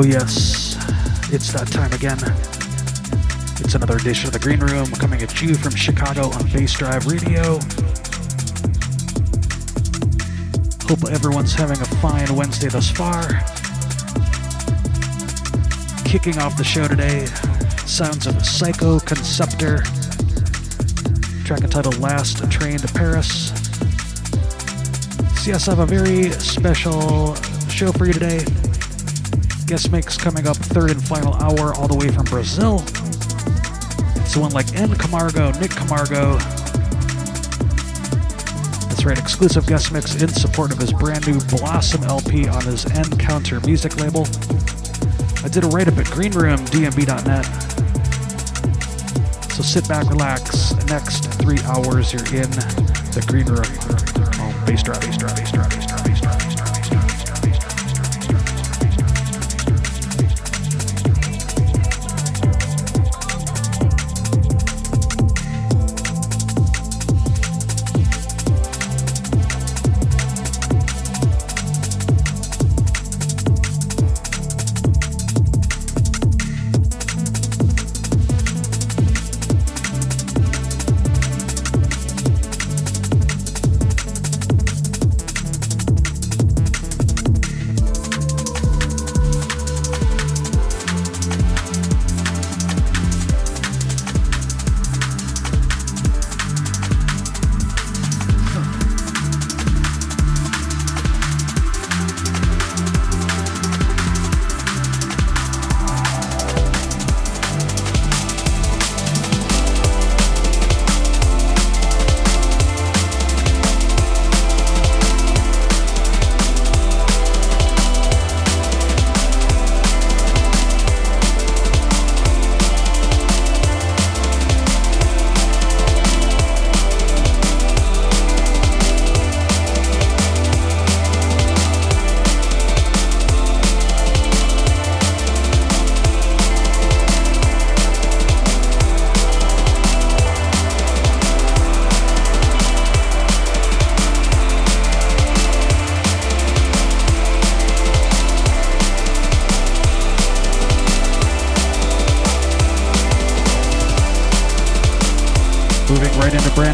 Oh, yes, it's that time again. It's another edition of the Green Room coming at you from Chicago on Bassdrive Radio. Hope everyone's having a fine Wednesday thus far. Kicking off the show today, sounds of Psyko-Konceptor, track entitled Last Train to Paris. So, yes, I have a very special show for you today guest mix coming up third and final hour all the way from Brazil. It's one like N. Camargo, Nick Camargo. That's right, exclusive guest mix in support of his brand new Blossom LP on his Encounter music label. I did a write up at greenroomdnb.net. So sit back, relax. Next three hours, you're in the green room. Oh, bass drop, bass drop, bass drop, bass drop.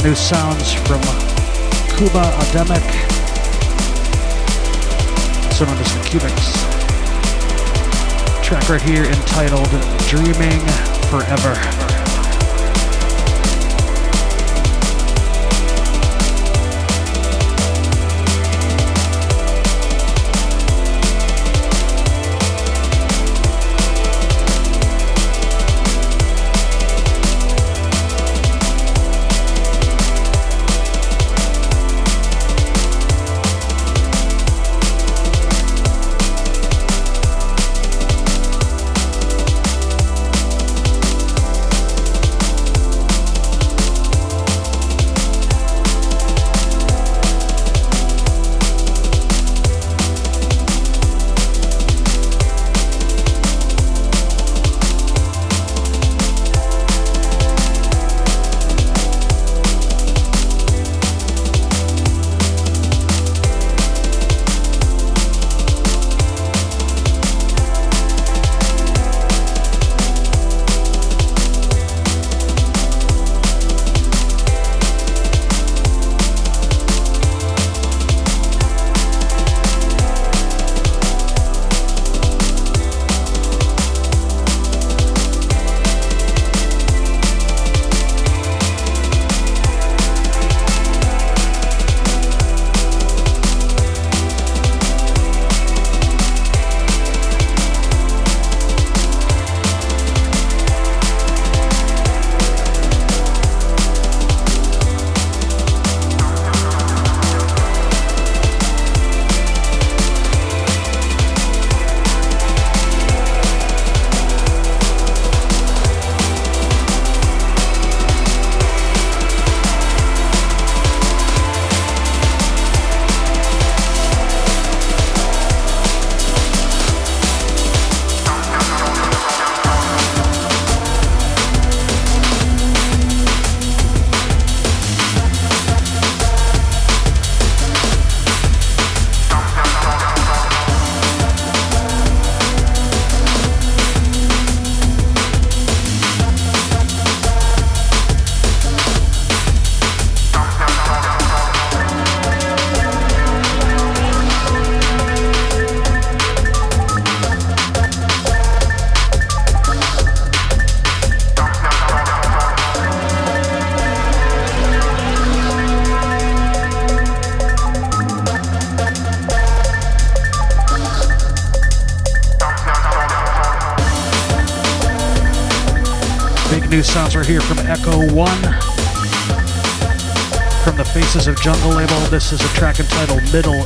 New sounds from Kuba Adamek, also known as the Cubics. Track right here entitled Dreaming Forever. Here from Echo One. From the Faces of Jungle label, this is a track entitled Middle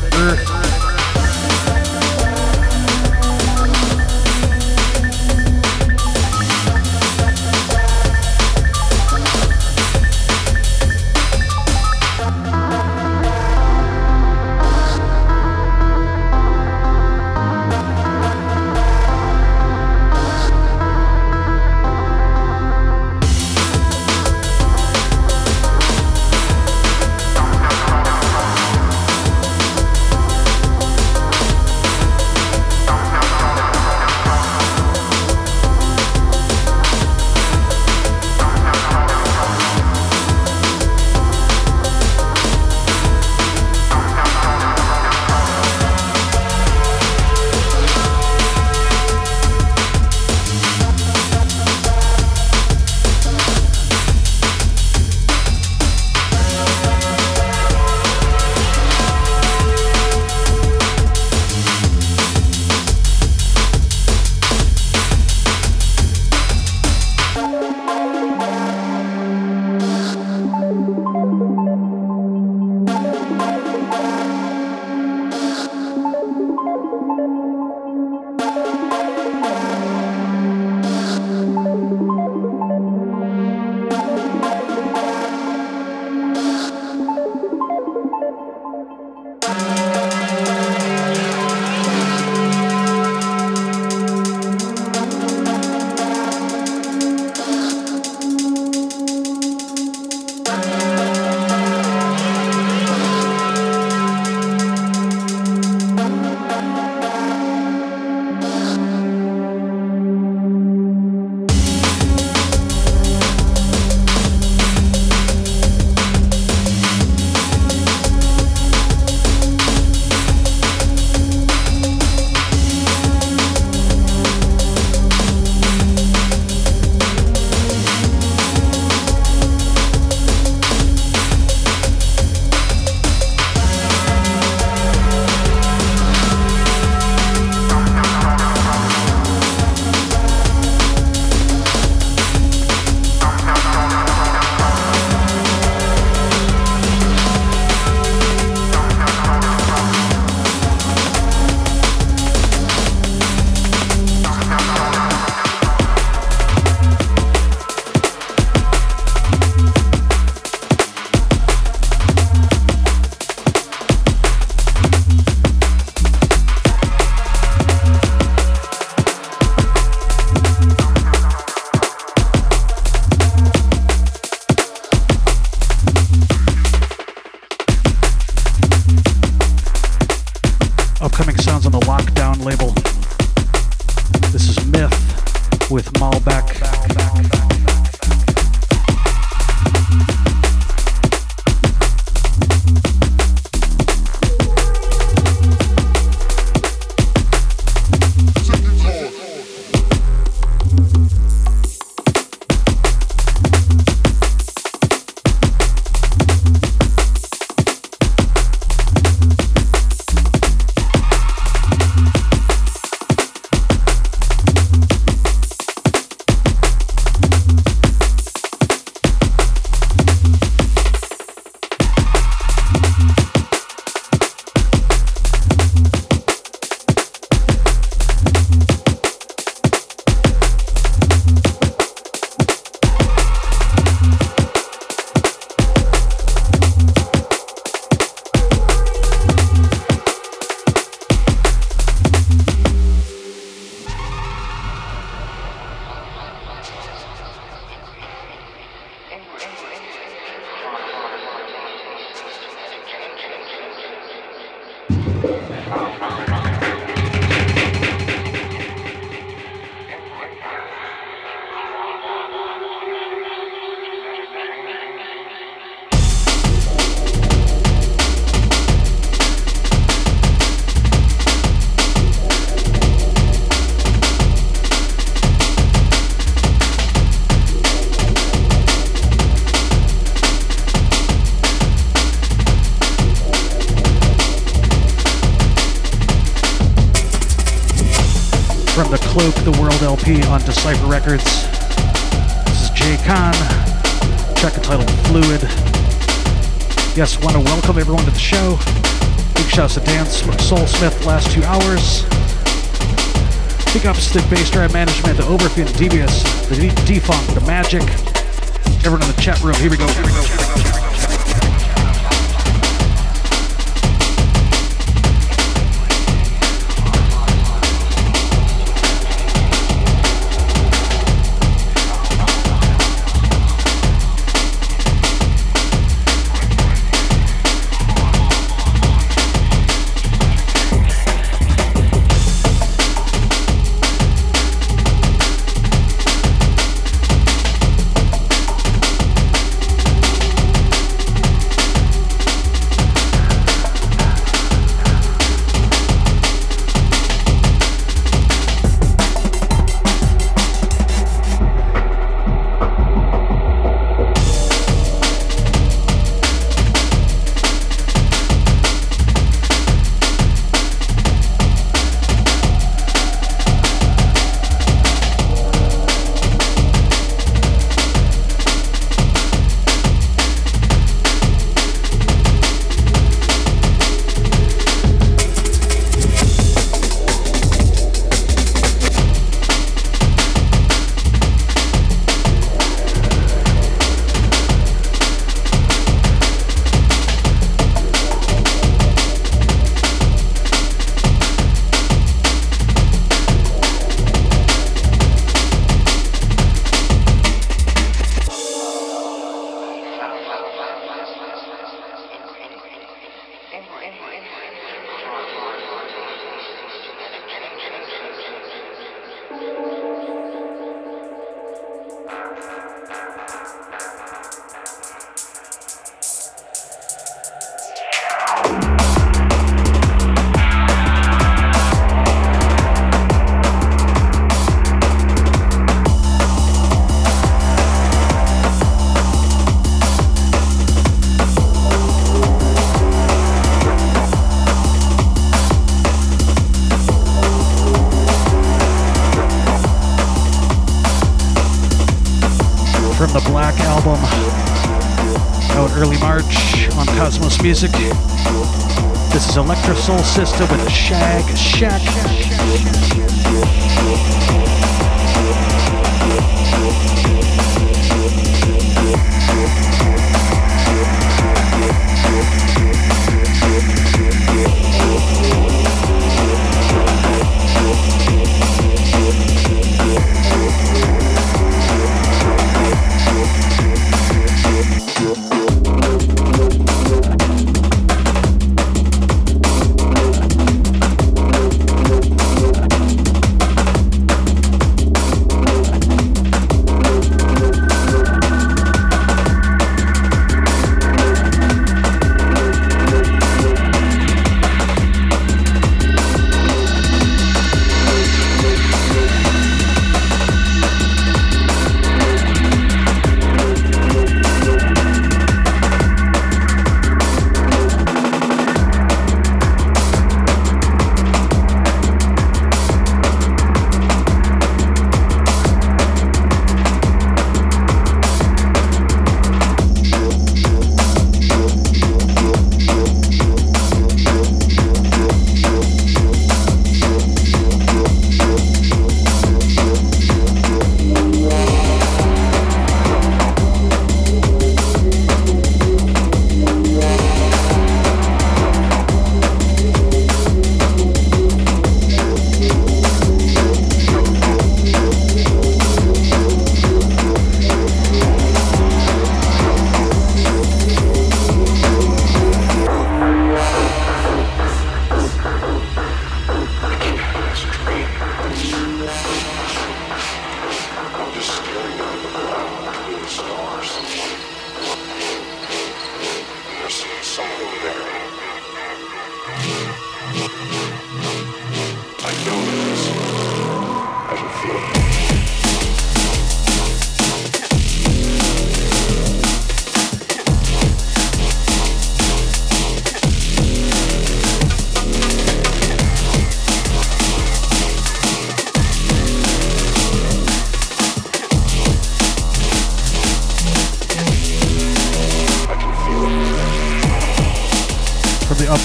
On Decipher Records. This is Jay Khan, track entitled Fluid. Yes, want to welcome everyone to the show. Big shouts to Dan Soul Smith last two hours. Big ups to Bassdrive Management, the Overfin, Devious, the Defunk, the Magic. Everyone in the chat room, Here we go. Here we go. Here we go. Music. This is Electrosoul System with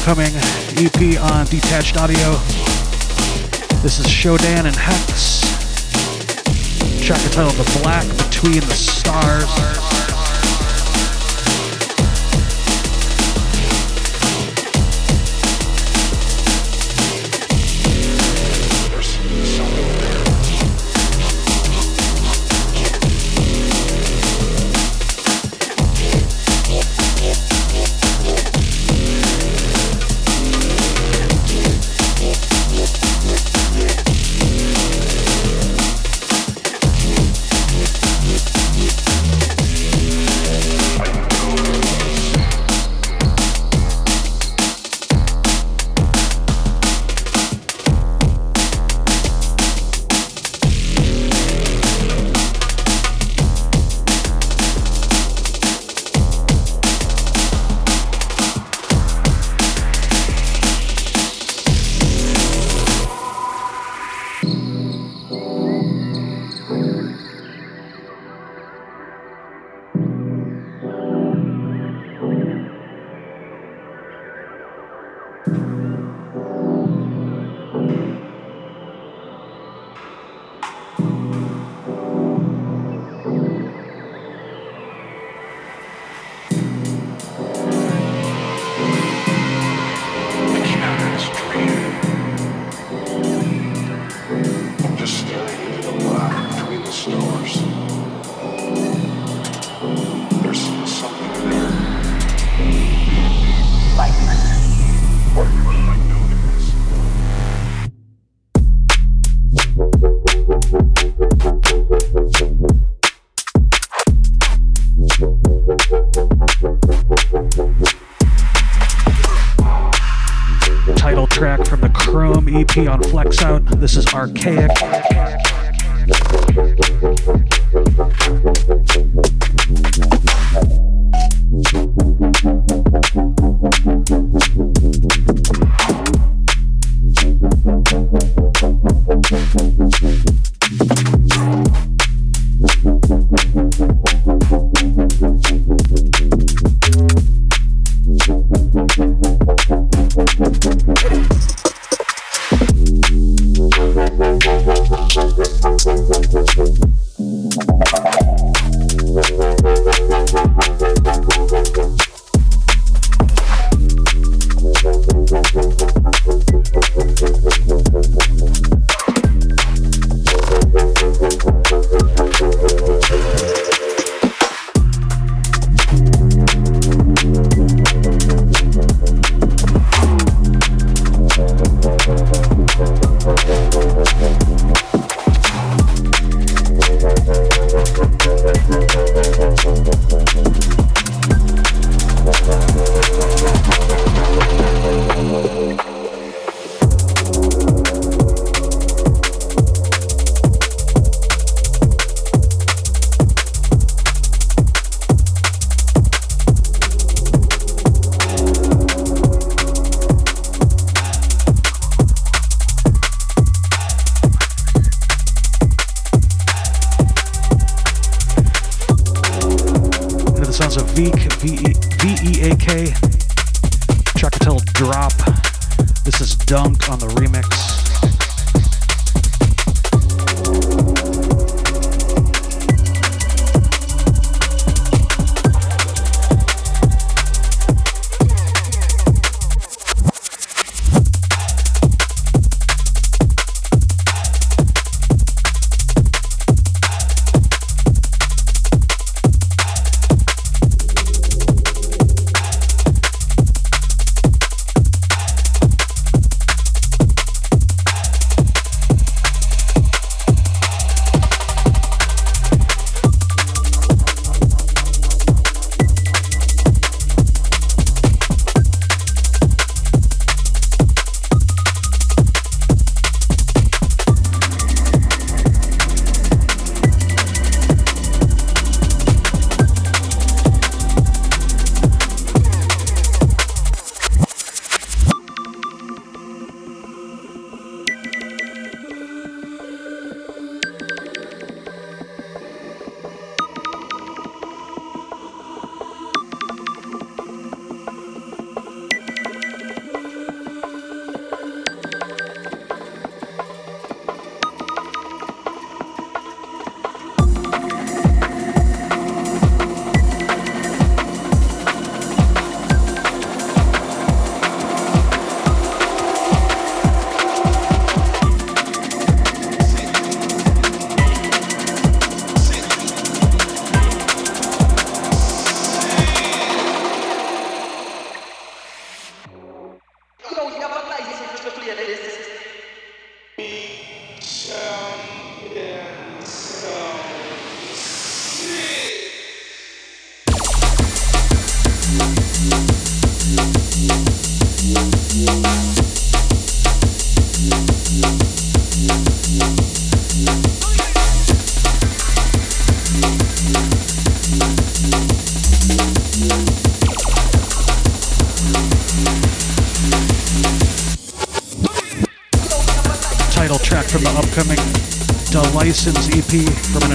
forthcoming EP on Detached Audio. This is Shodan and Hex. Track entitled The Black Between the Stars. The EP from an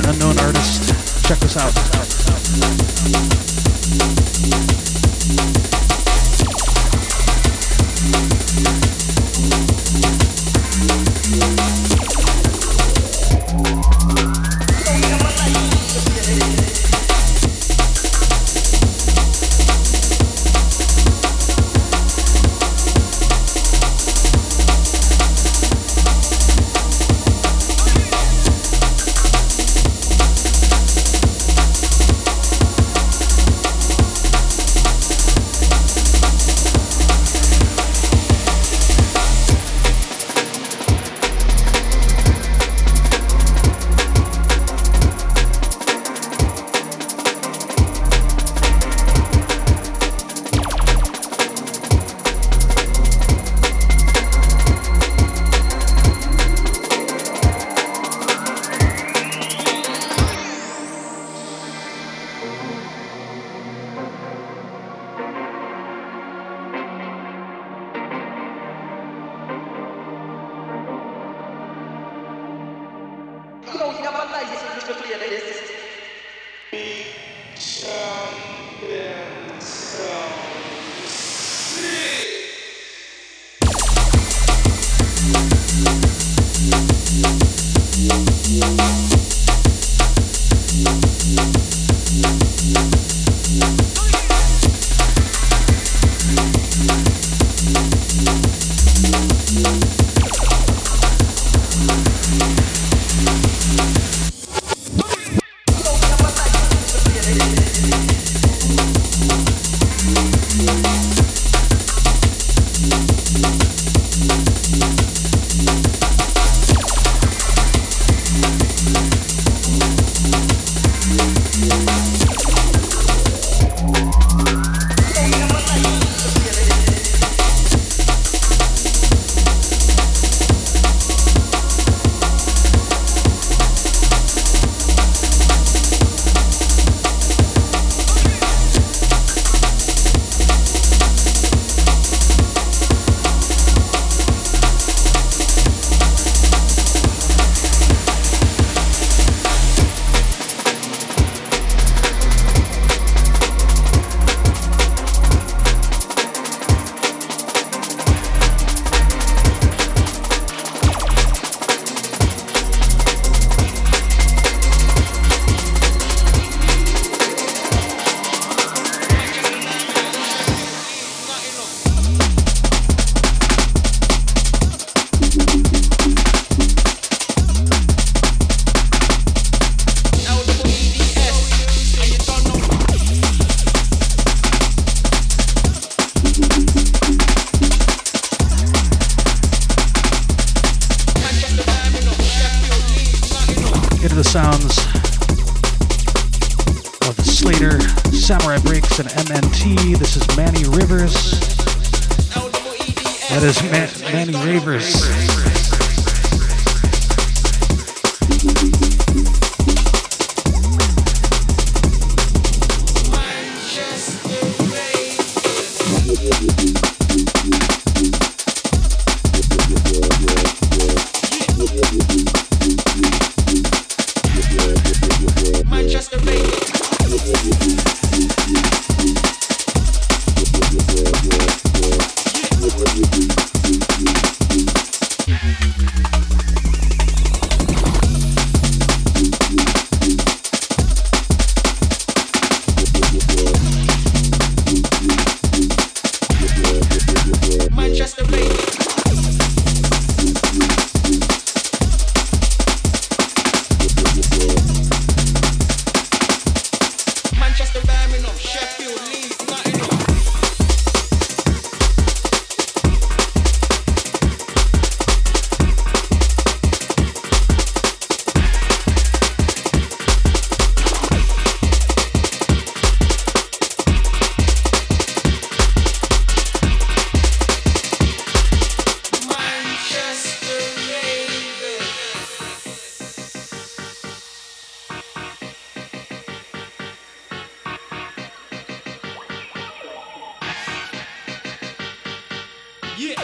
Yeah.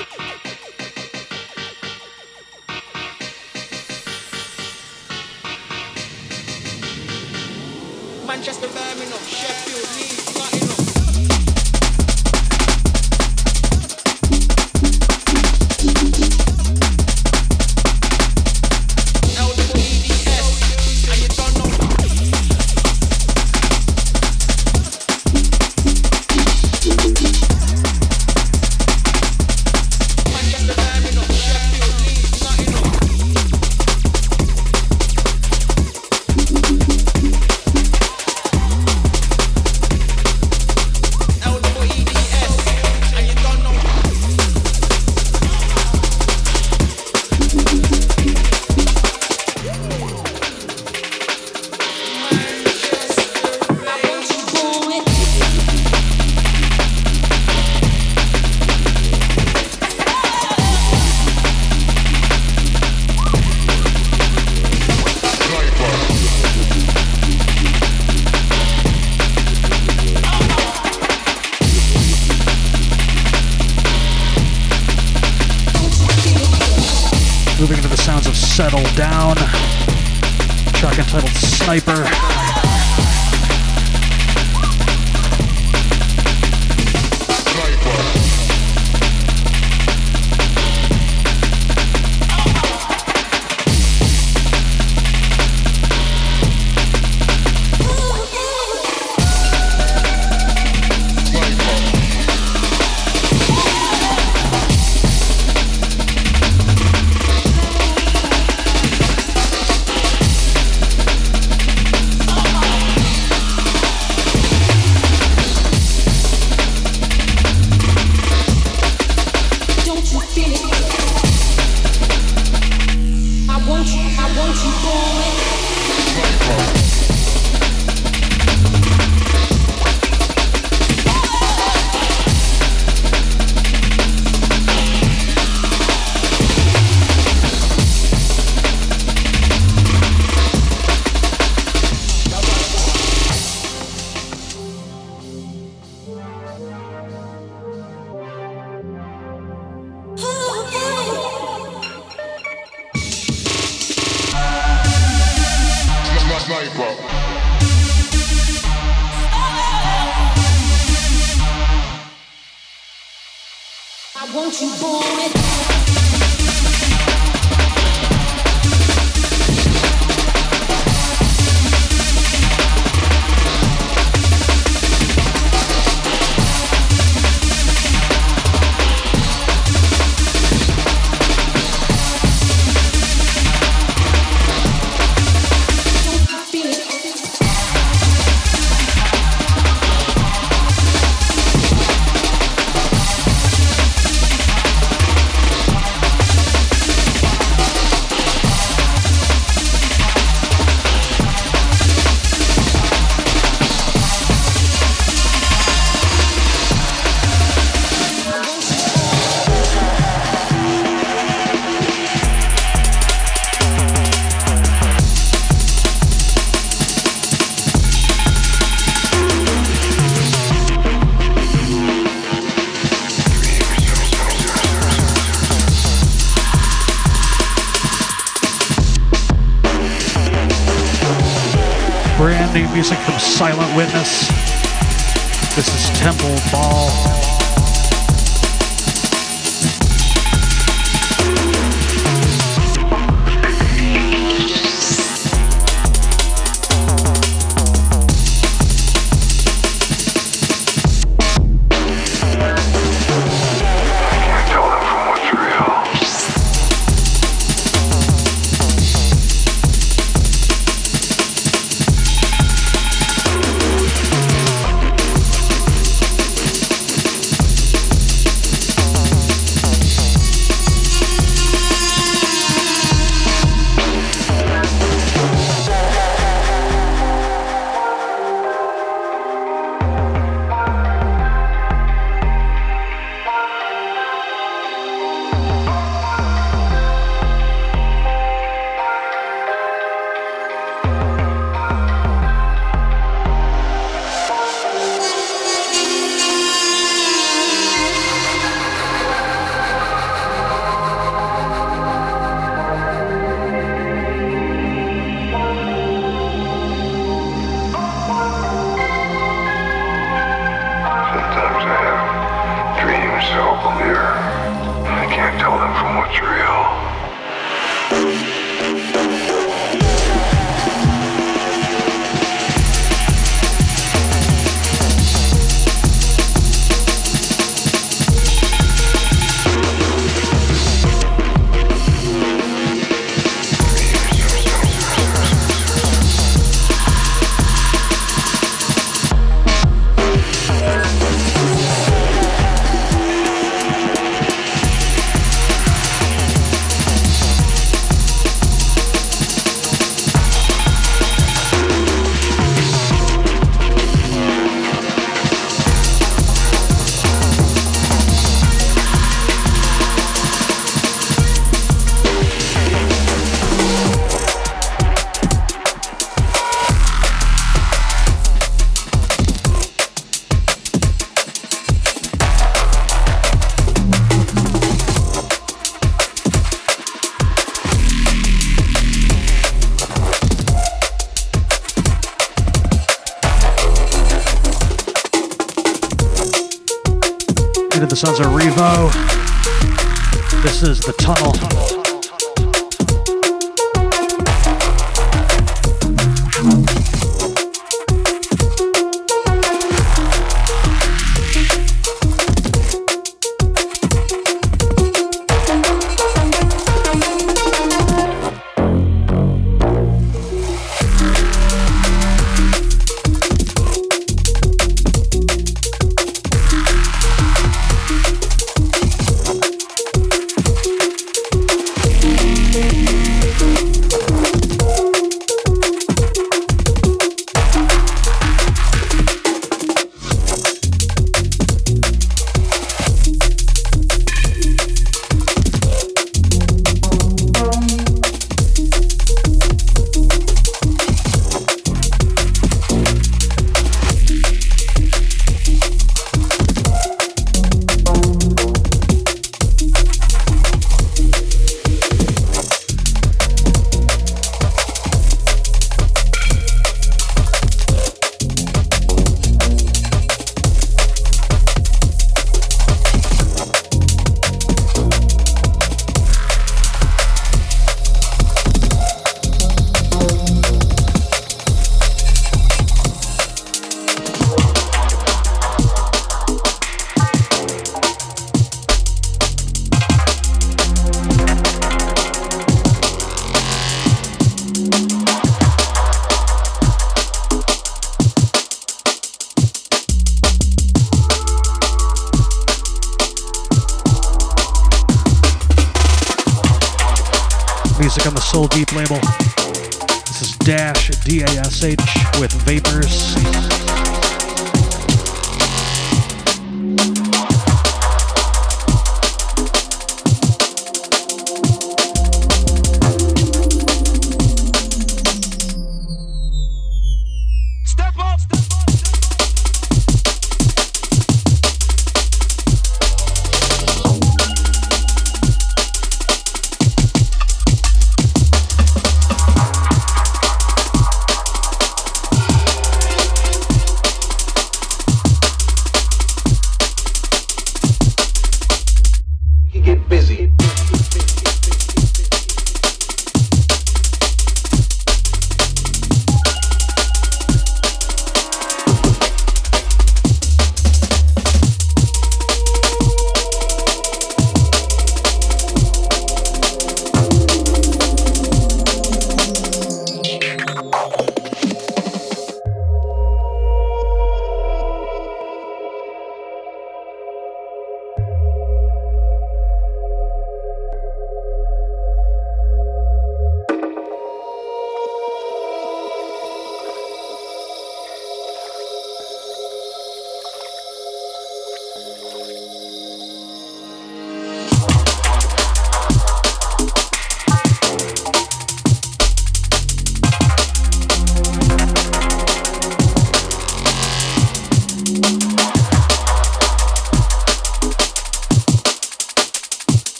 Manchester.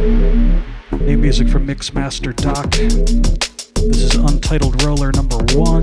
New music from Mixmaster Doc. This is Untitled Roller number one.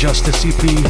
Justice EP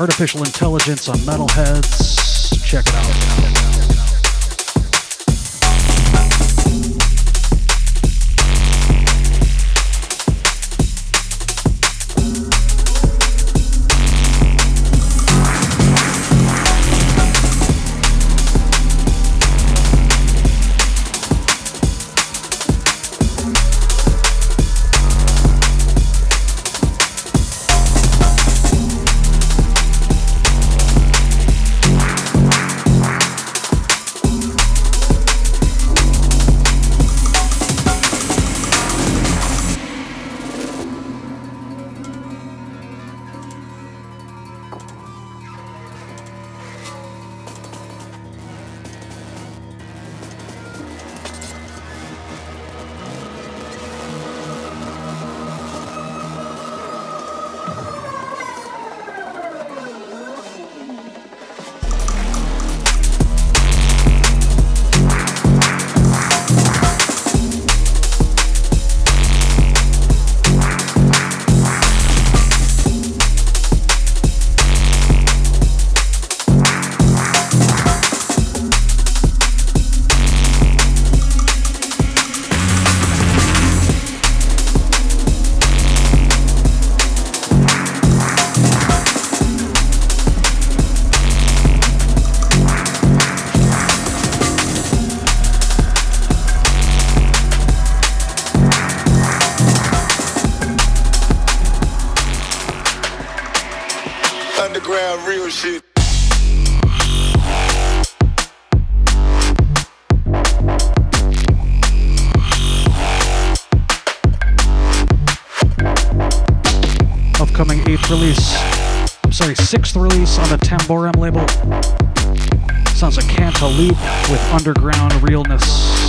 Artificial Intelligence on Metalheadz. Check it out. Tamborim label. Sounds like Kanta Loop with underground realness.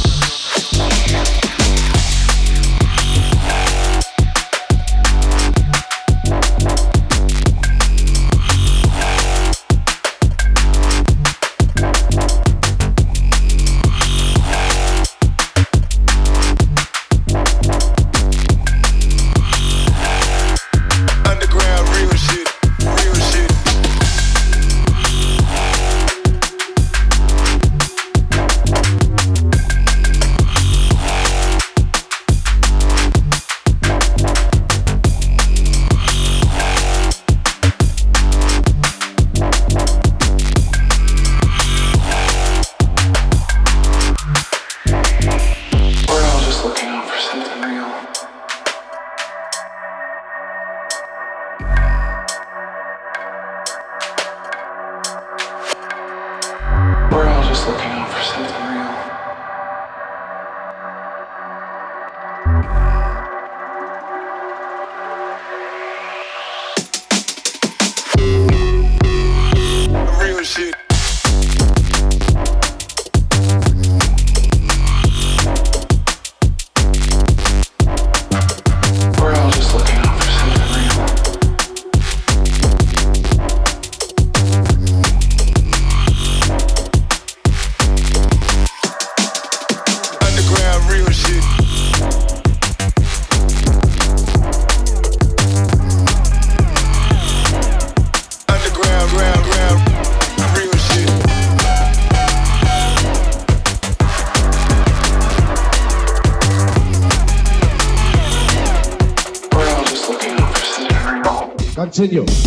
Continue.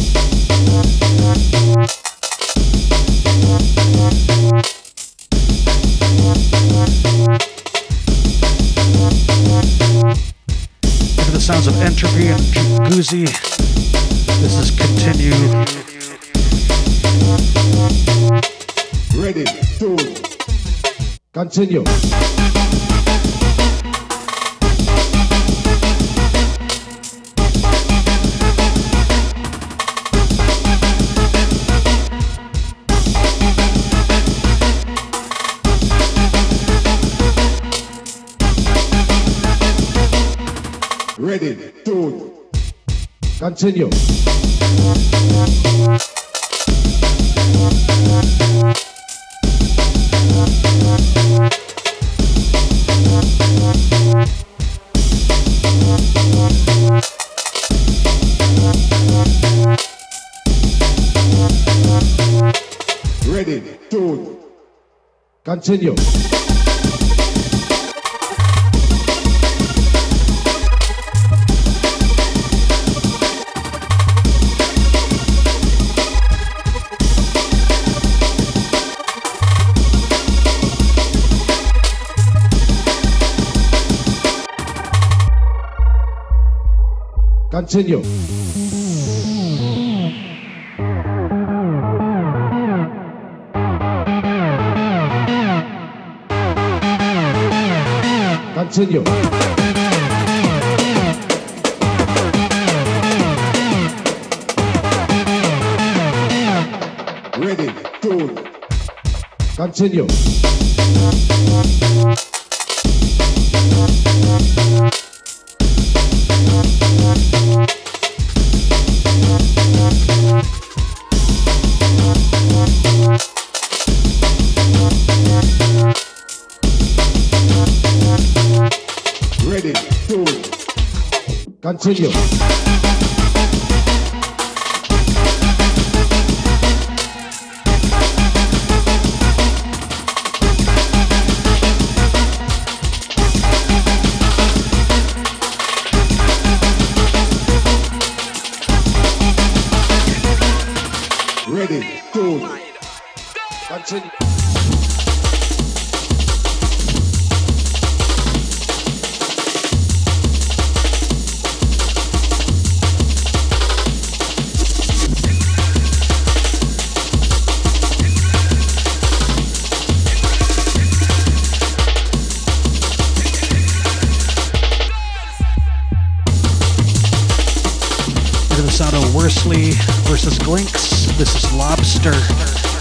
Continue. Ready, continue. Continue. Continue. Ready, two, continue. Ready, continue. Ready, The sound of Worsleyy versus Glinks. This is Lobster.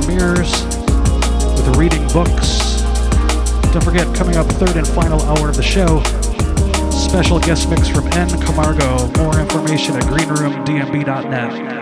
For Mirrors with Reading Books. Don't forget, coming up third and final hour of the show, special guest mix from N. Camargo. More information at greenroomdnb.net.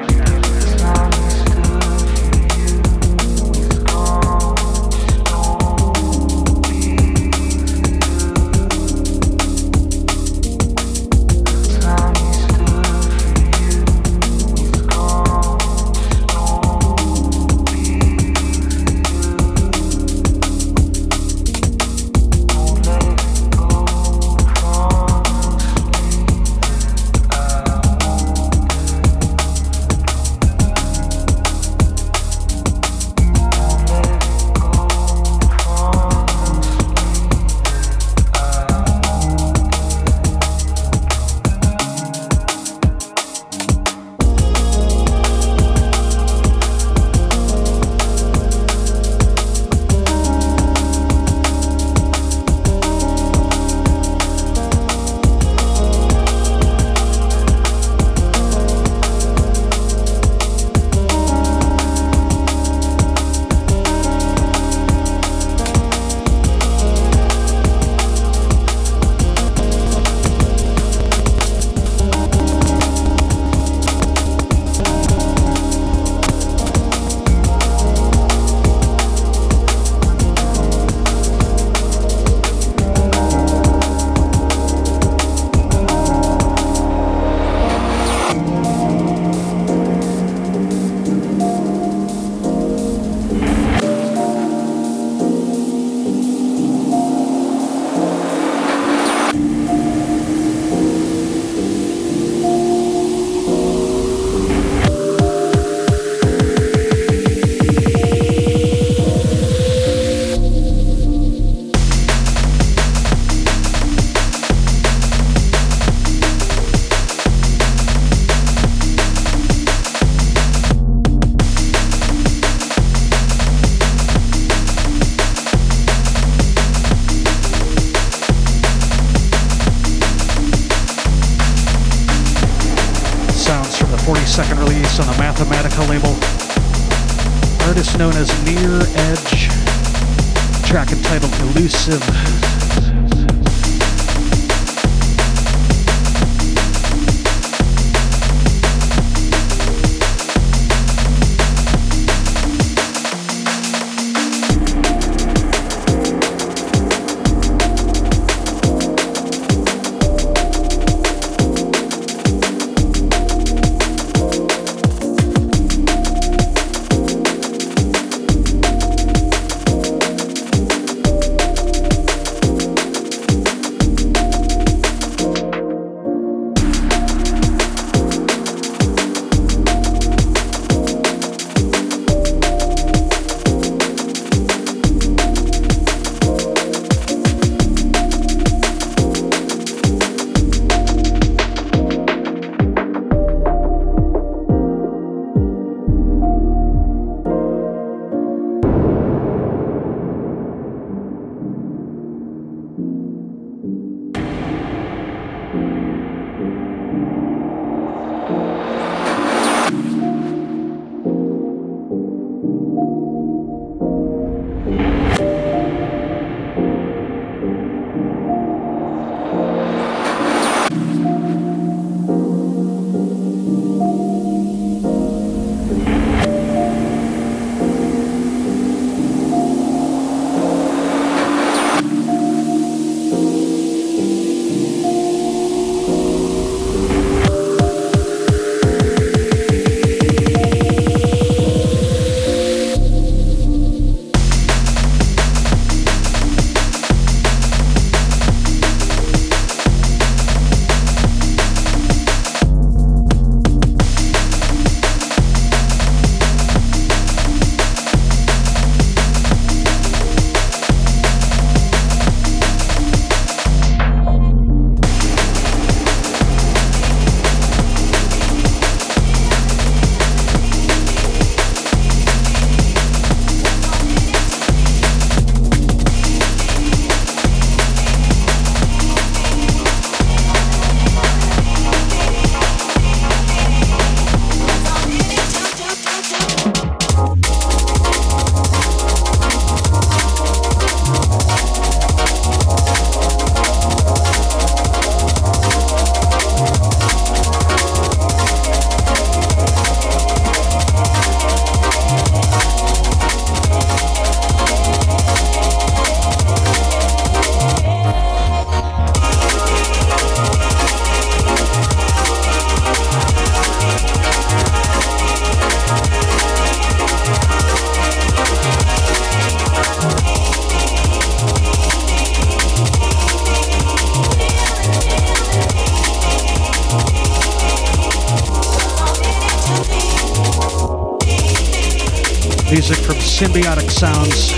Sounds,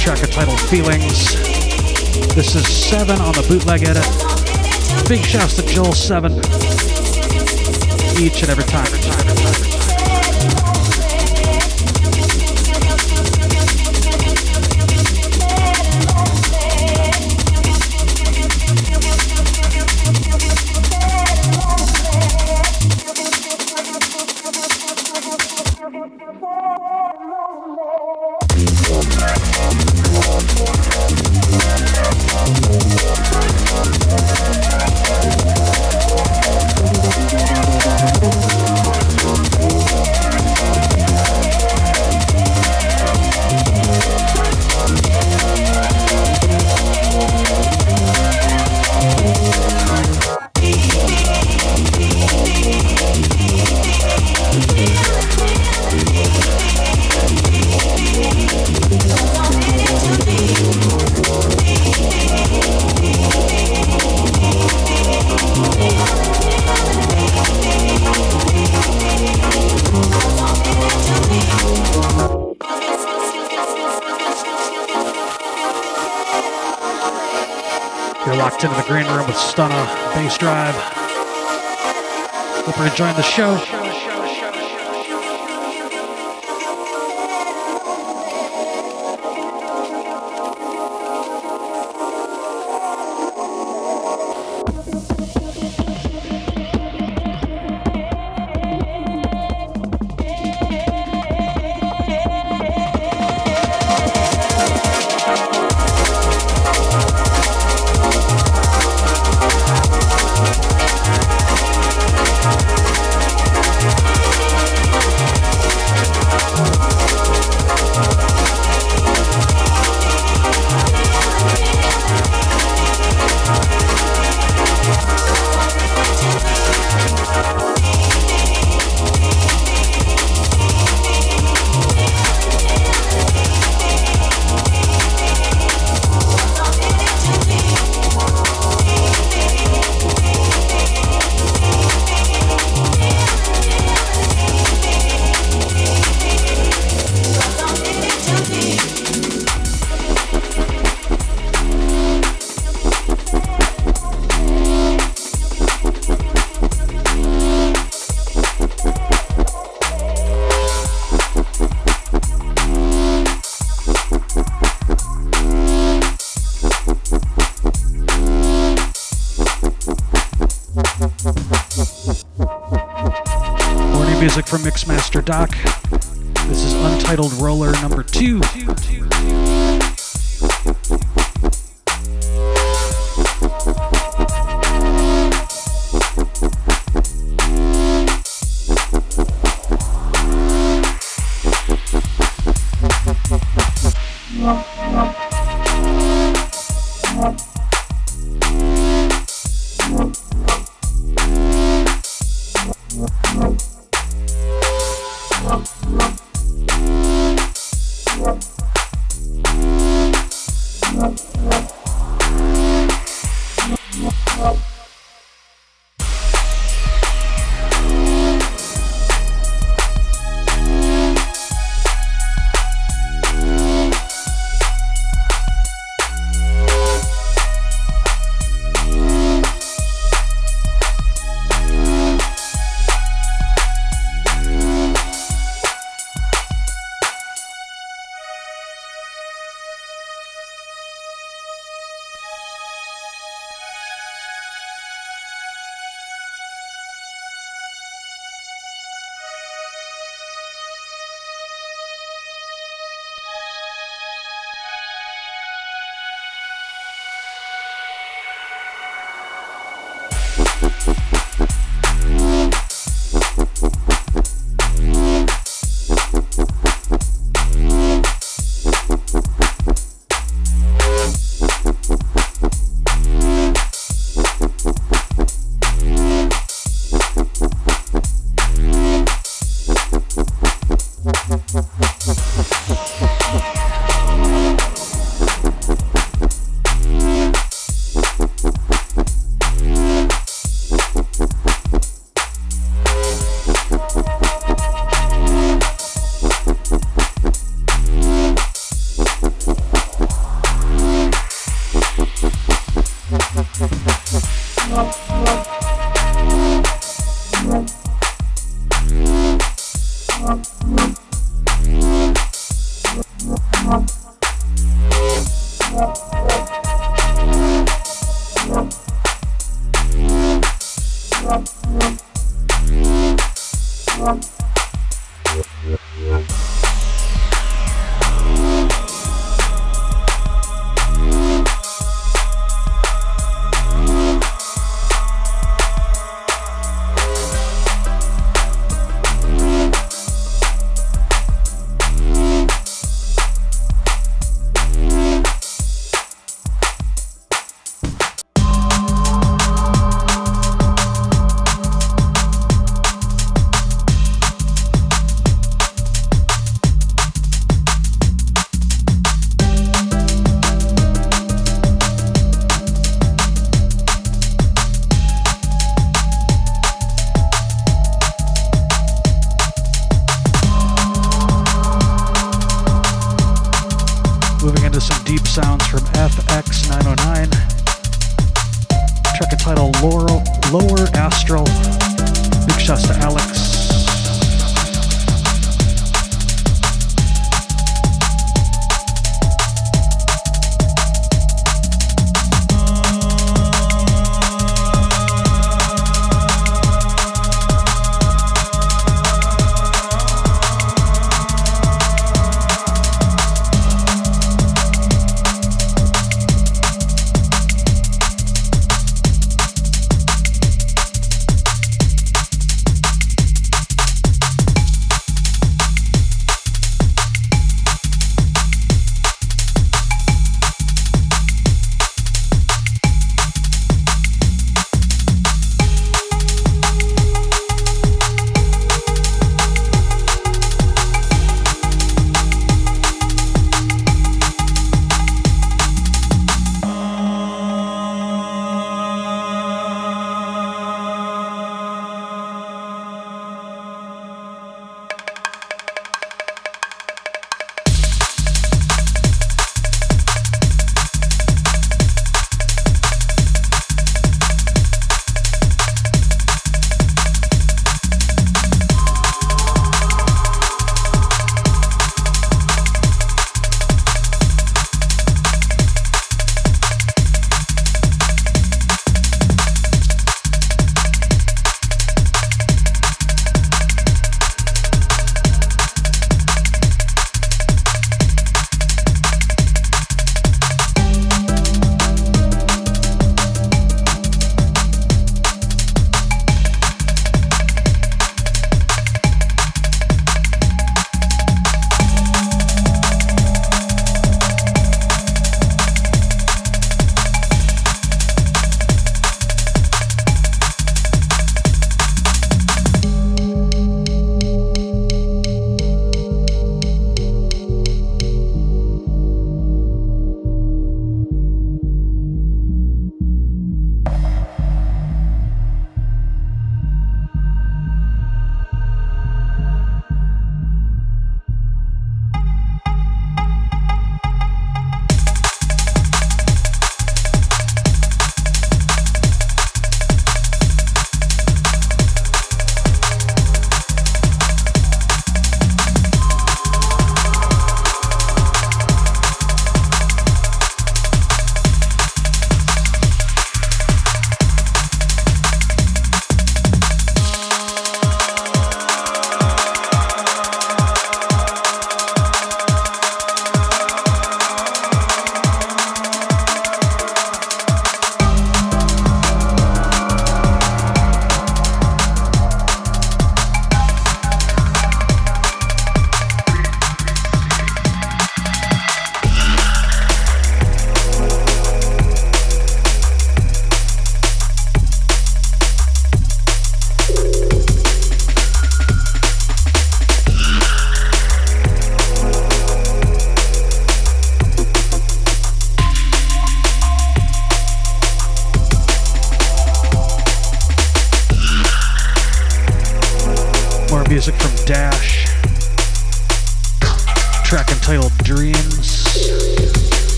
track entitled Feelings. This is Sevin on the bootleg edit. Big shouts to Joel Sevin each and every time. Every time, every time.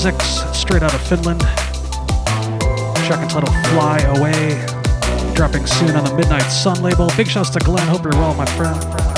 Physics, straight out of Finland. Track entitled Fly Away, dropping soon on the Midnight Sun label. Big shouts to Glenn, hope you're well, my friend.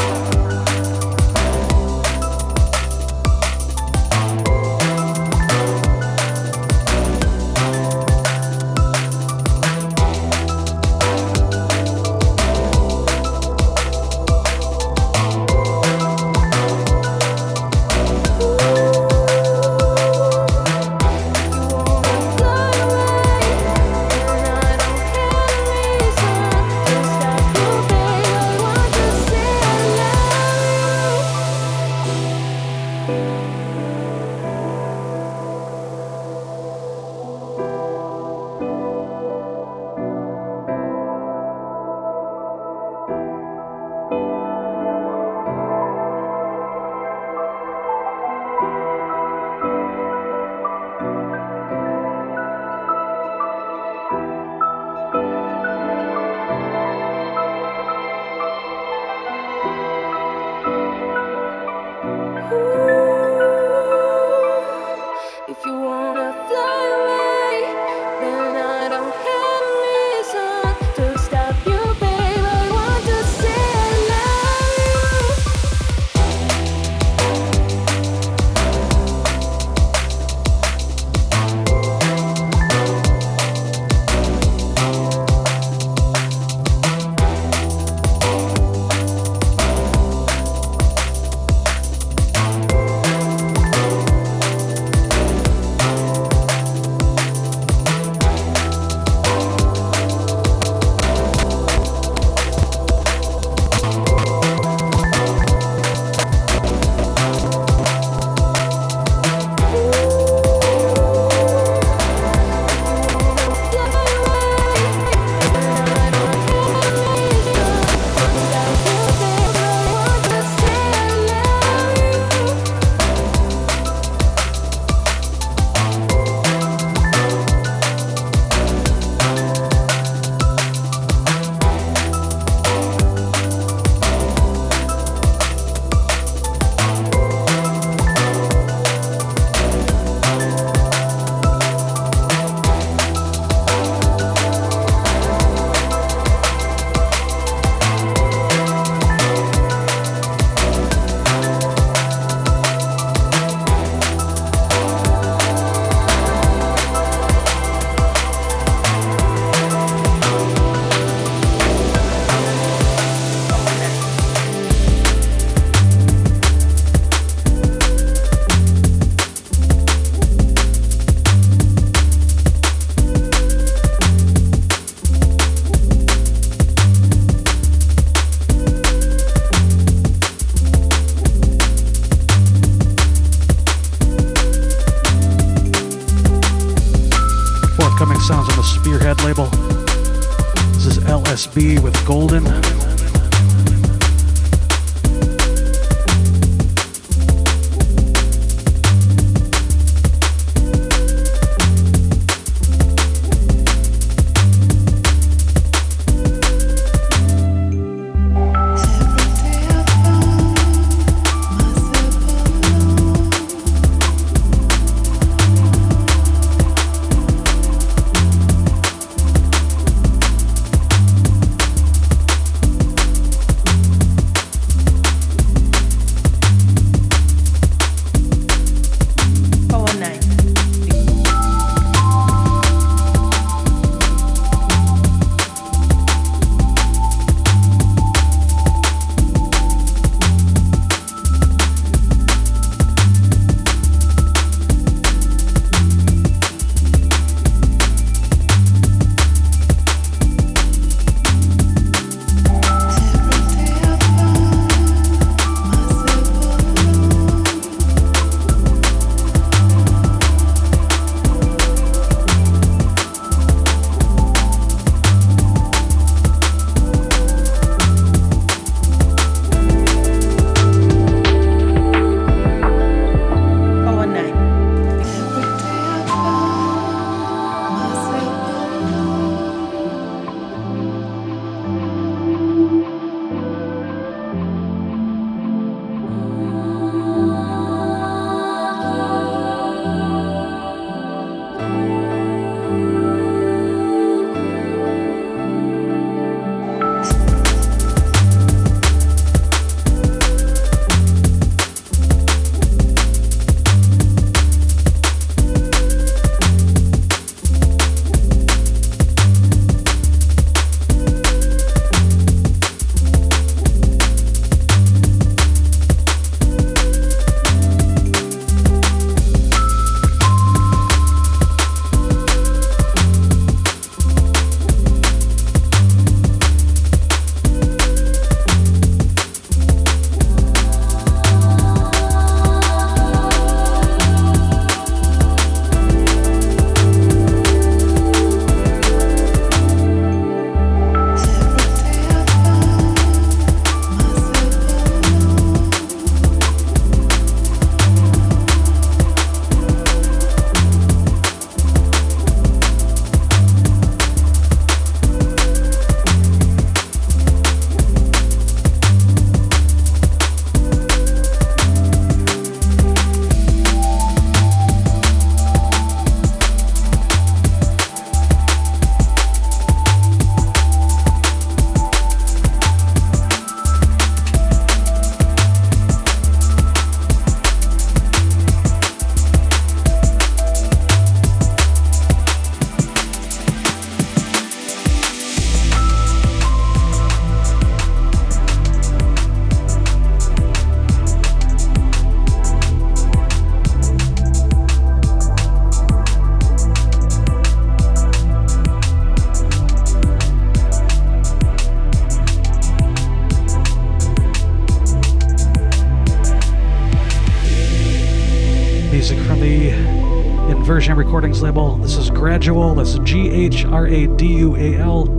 Recordings label. This is Ghradual. That's G H R A D U A L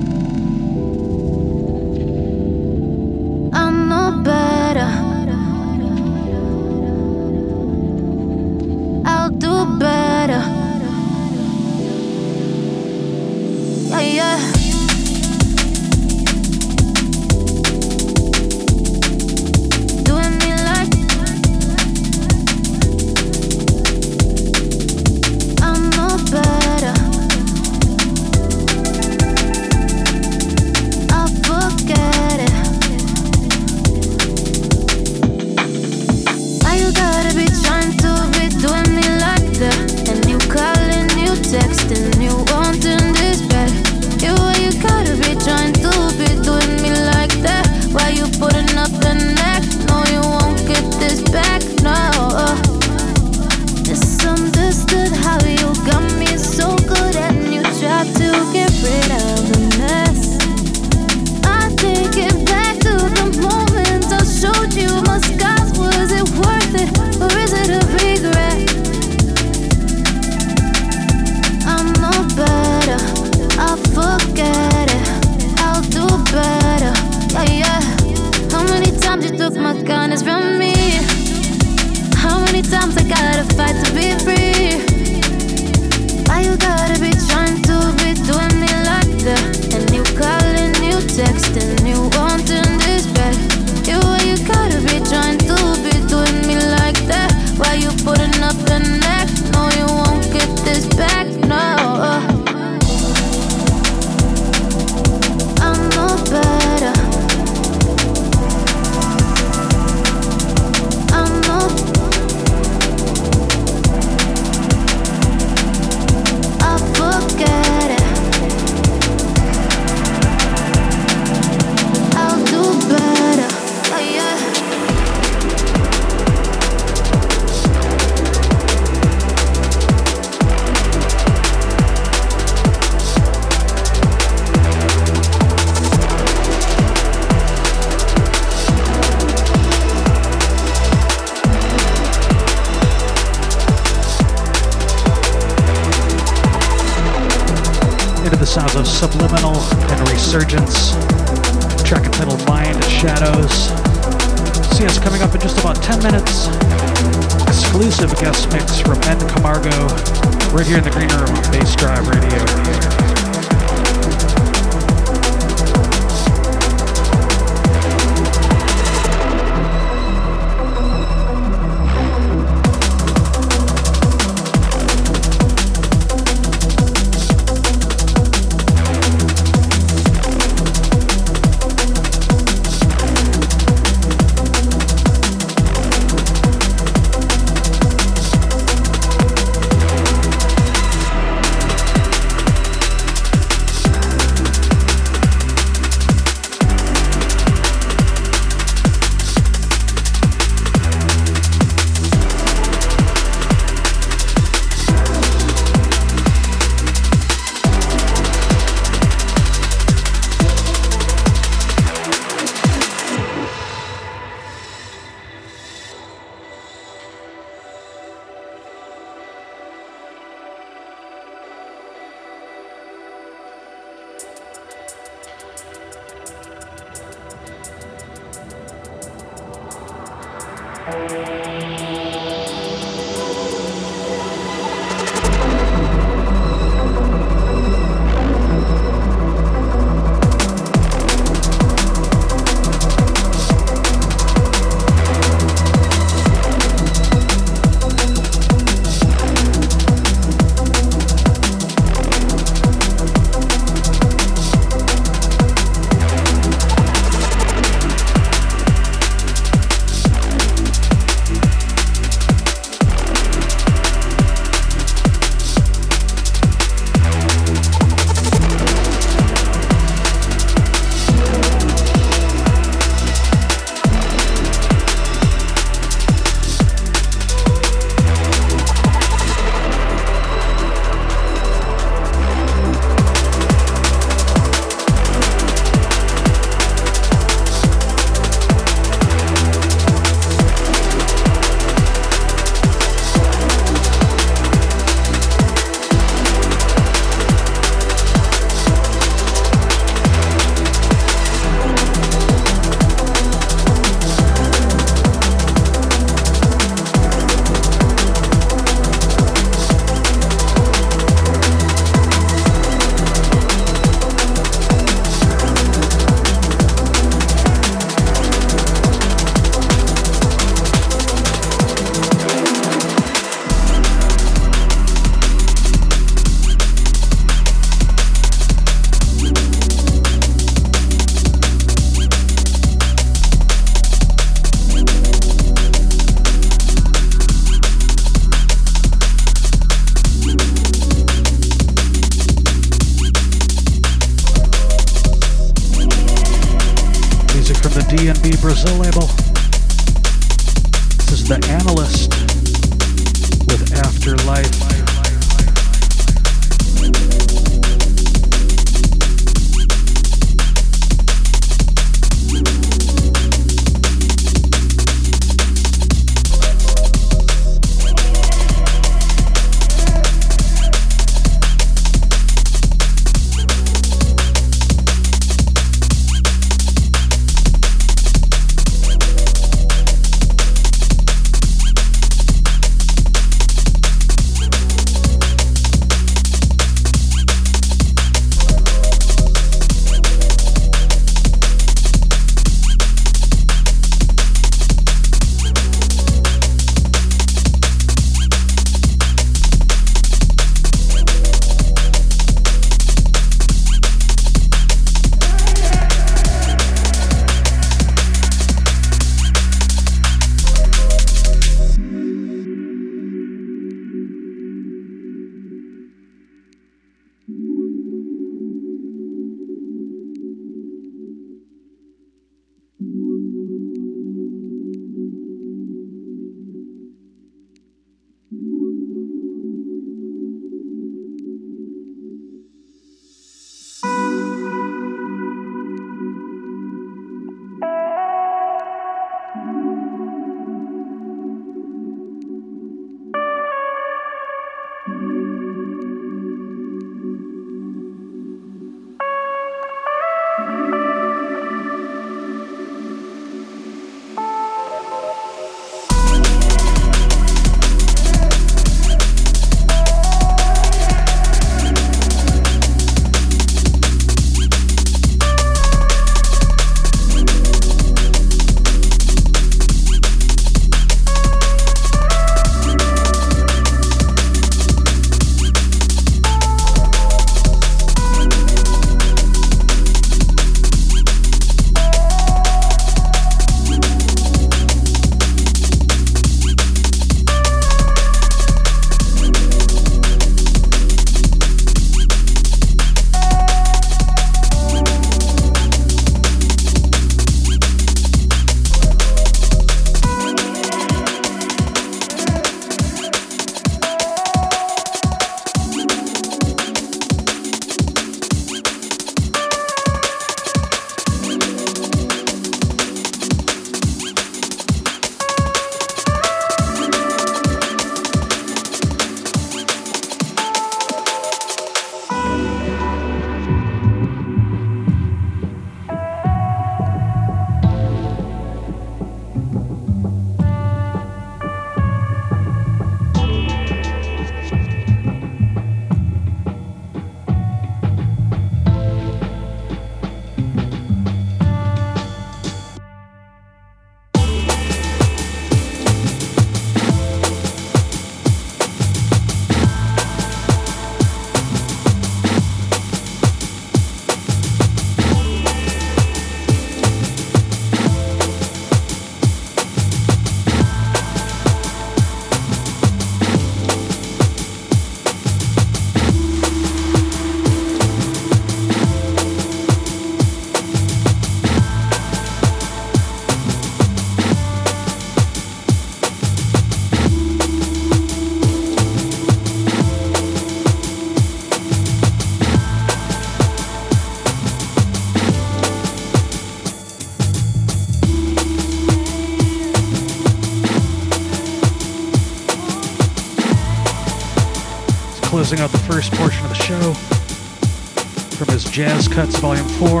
Cuts Volume 4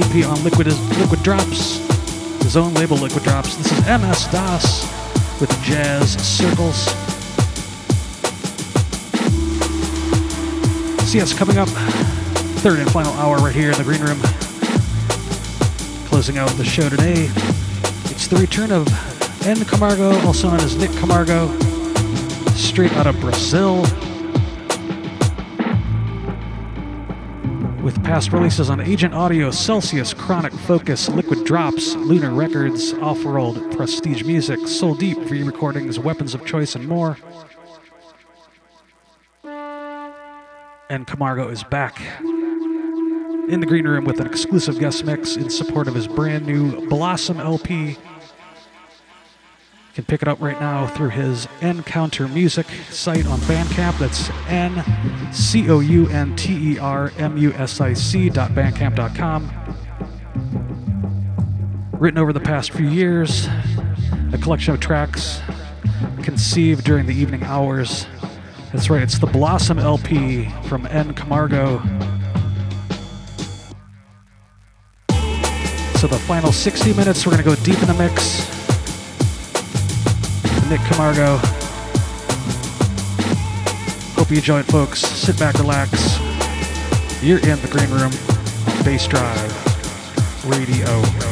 EP on Liquid, Liquid Drops, his own label Liquid Drops. This is mSdoS with Jazz Circles. So yes, coming up, third and final hour right here in the green room. Closing out the show today, it's the return of nCamargo, also known as Nick Camargo, straight out of Brazil. Past releases on Agent Audio, Celsius, Chronic Focus, Liquid Drops, Lunar Records, Off World, Prestige Music, Soul Deep, V Recordings, Weapons of Choice, and more. nCamargo is back in the green room with an exclusive guest mix in support of his brand new Blossom LP pick it up right now through his nCounter Music site on Bandcamp. That's N C O U N T E R M U S I C dot bandcamp.com. Written over the past few years, a collection of tracks conceived during the evening hours. That's right, it's the Blossom LP from nCamargo. So the final 60 minutes, we're going to go deep in the mix. Nick Camargo. Hope you enjoyed, folks. Sit back, relax. You're in the green room on Bassdrive Radio.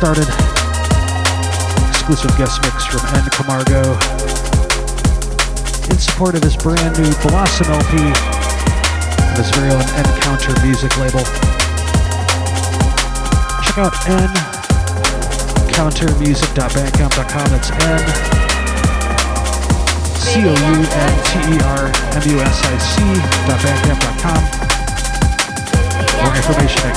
Started. Exclusive guest mix from nCamargo in support of his brand new Blossom LP and his very own nCounter Music label. Check out ncountermusic.bandcamp.com. That's N C O U N T E R M U S I C bandcamp.com. More information at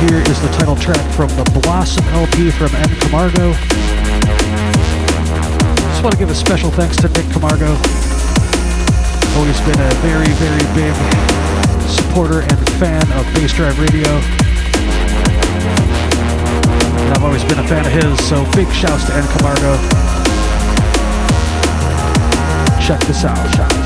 greenroomdnb.net. from the Blossom LP from M. Camargo. Just want to give a special thanks to Nick Camargo. Always been a very, very big supporter and fan of Bassdrive Radio. And I've always been a fan of his, so big shouts to N. Camargo. Check this out.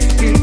it.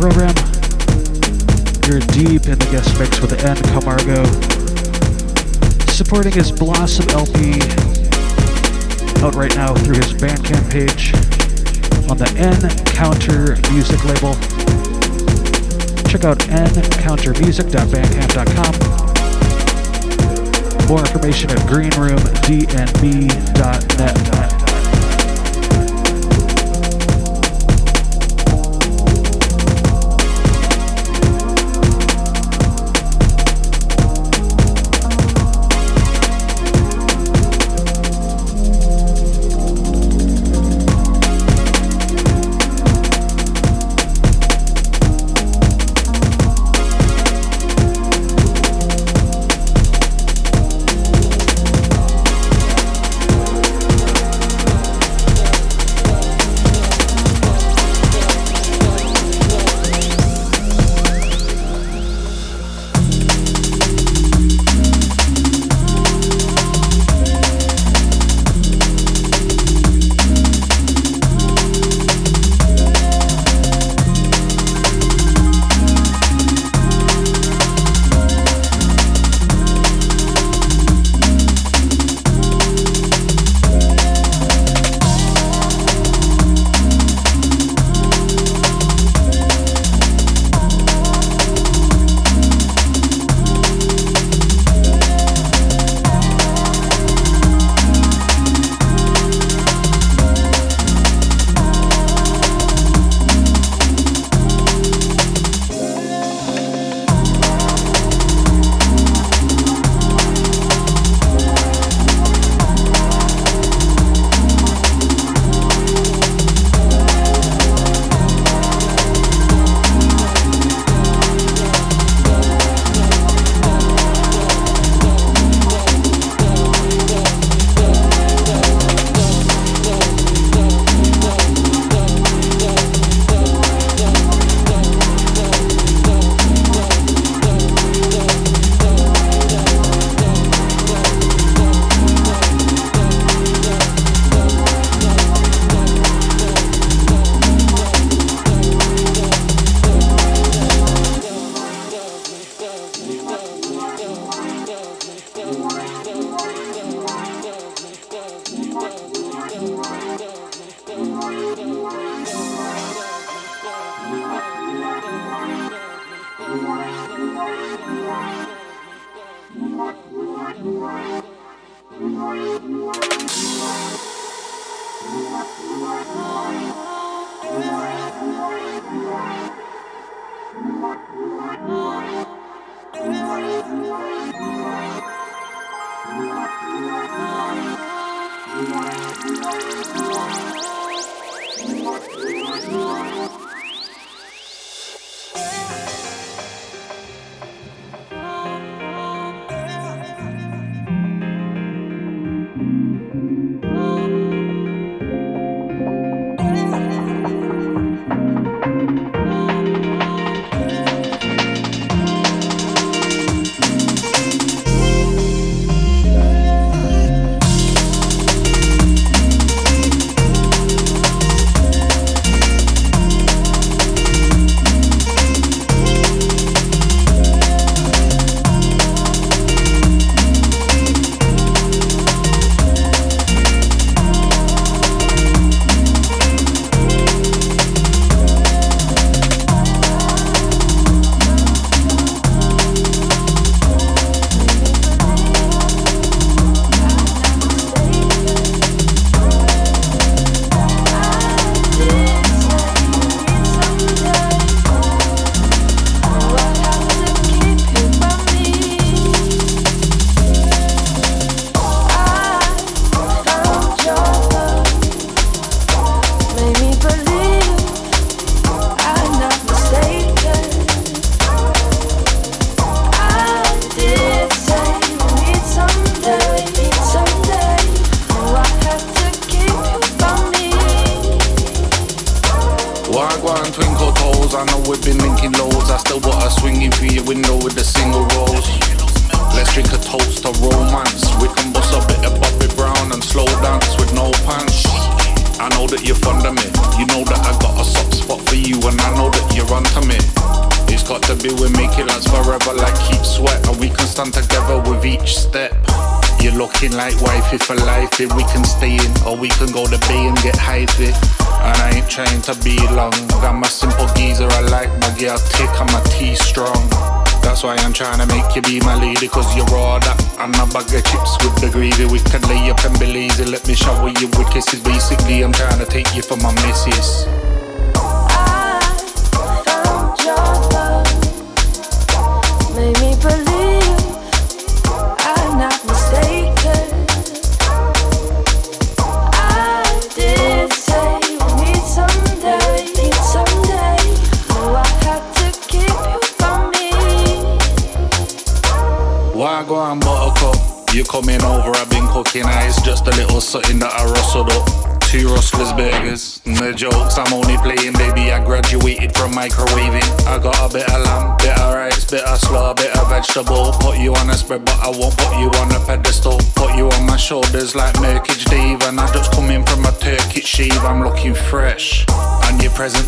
program. You're deep in the guest mix with N. Camargo. Supporting is Blossom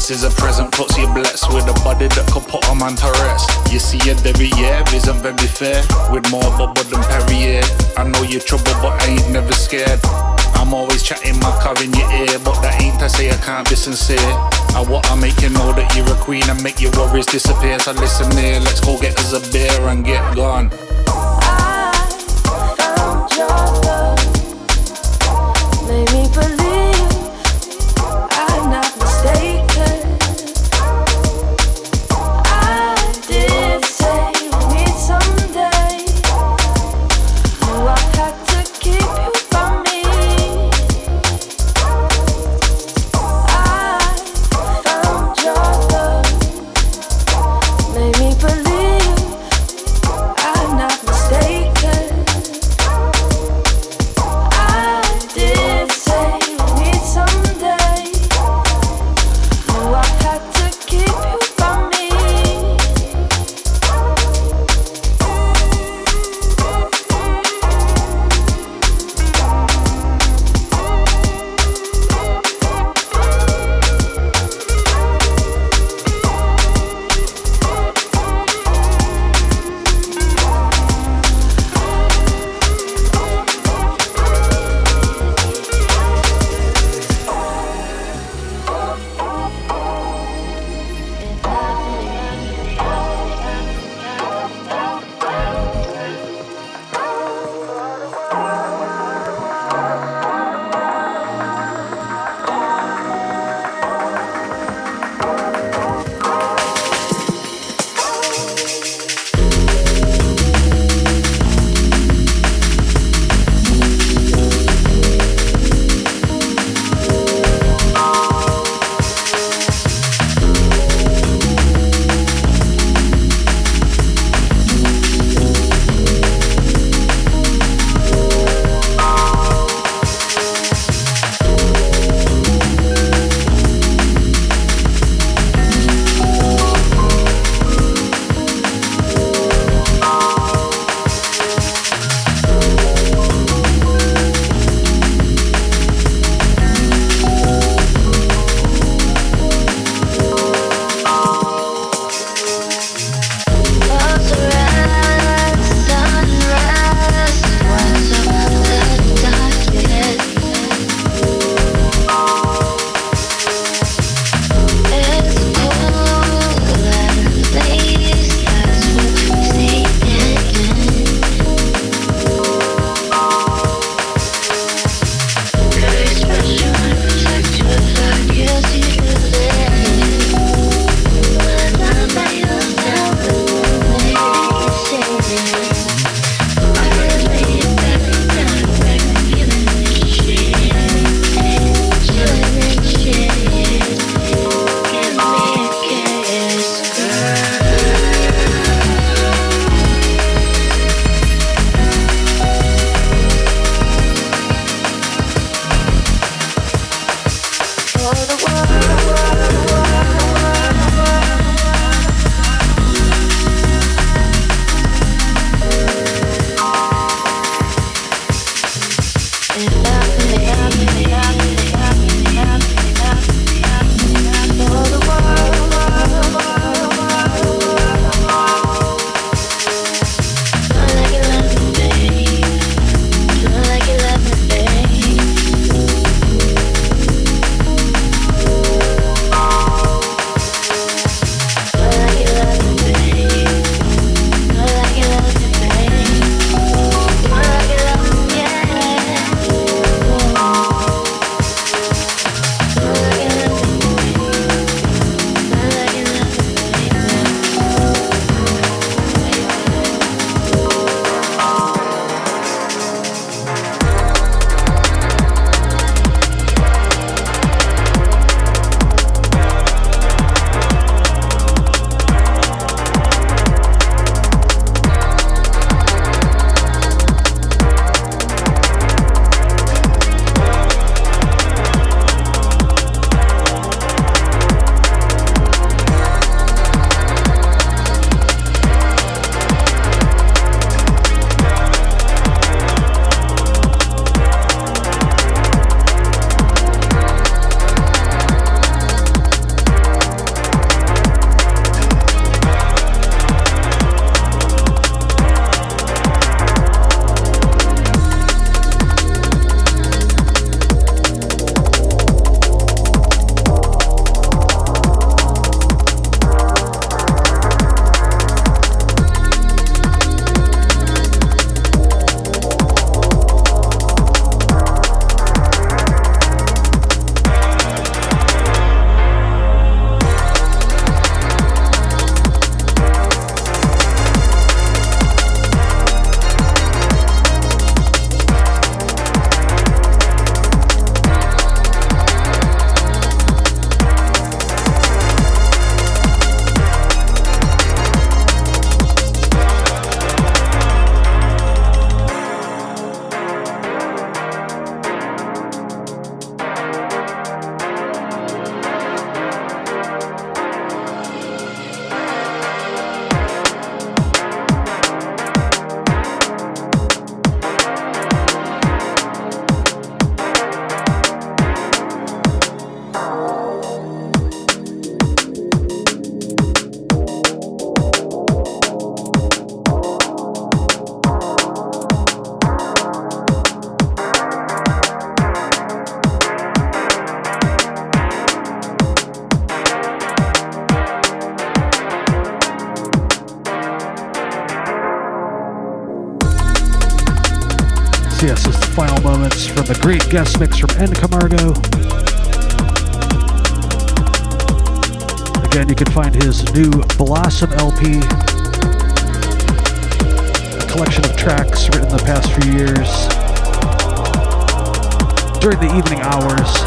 This is a present, puts you blessed with a body that could put a man to rest. You see it every year, isn't very fair. With more bubble than Perrier. I know you're trouble, but I ain't never scared. I'm always chatting my car in your ear, but that ain't to say I can't be sincere. I want to make you know that you're a queen and make your worries disappear. So listen here, let's go get us a beer and get gone. Guest mix from nCamargo. Again, you can find his new Blossom LP, a collection of tracks written the past few years during the evening hours.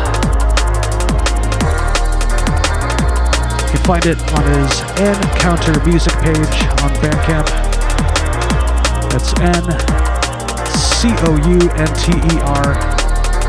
You can find it on his nCounter music page on Bandcamp. That's N C O U N T E R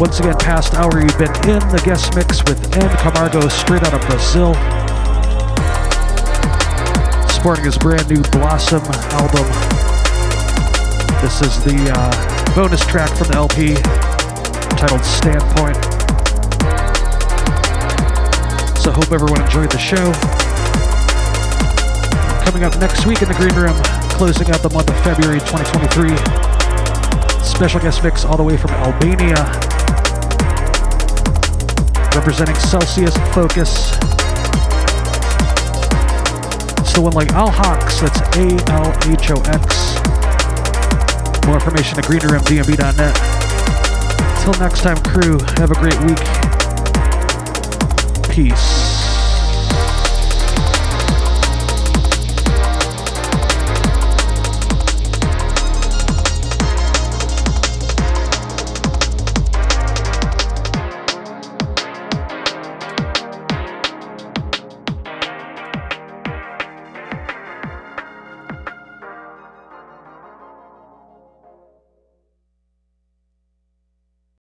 Once again, past hour, you've been in the guest mix with N. Camargo straight out of Brazil. Sporting his brand new Blossom album. This is the uh, bonus track from the LP titled Standpoint. So, hope everyone enjoyed the show. Coming up next week in the Green Room, closing out the month of February 2023. Special guest mix all the way from Albania representing Celsius Focus. It's the one like Alhox, that's A L H O X. More information at greenroomdnb.net. Till next time, crew, have a great week. Peace.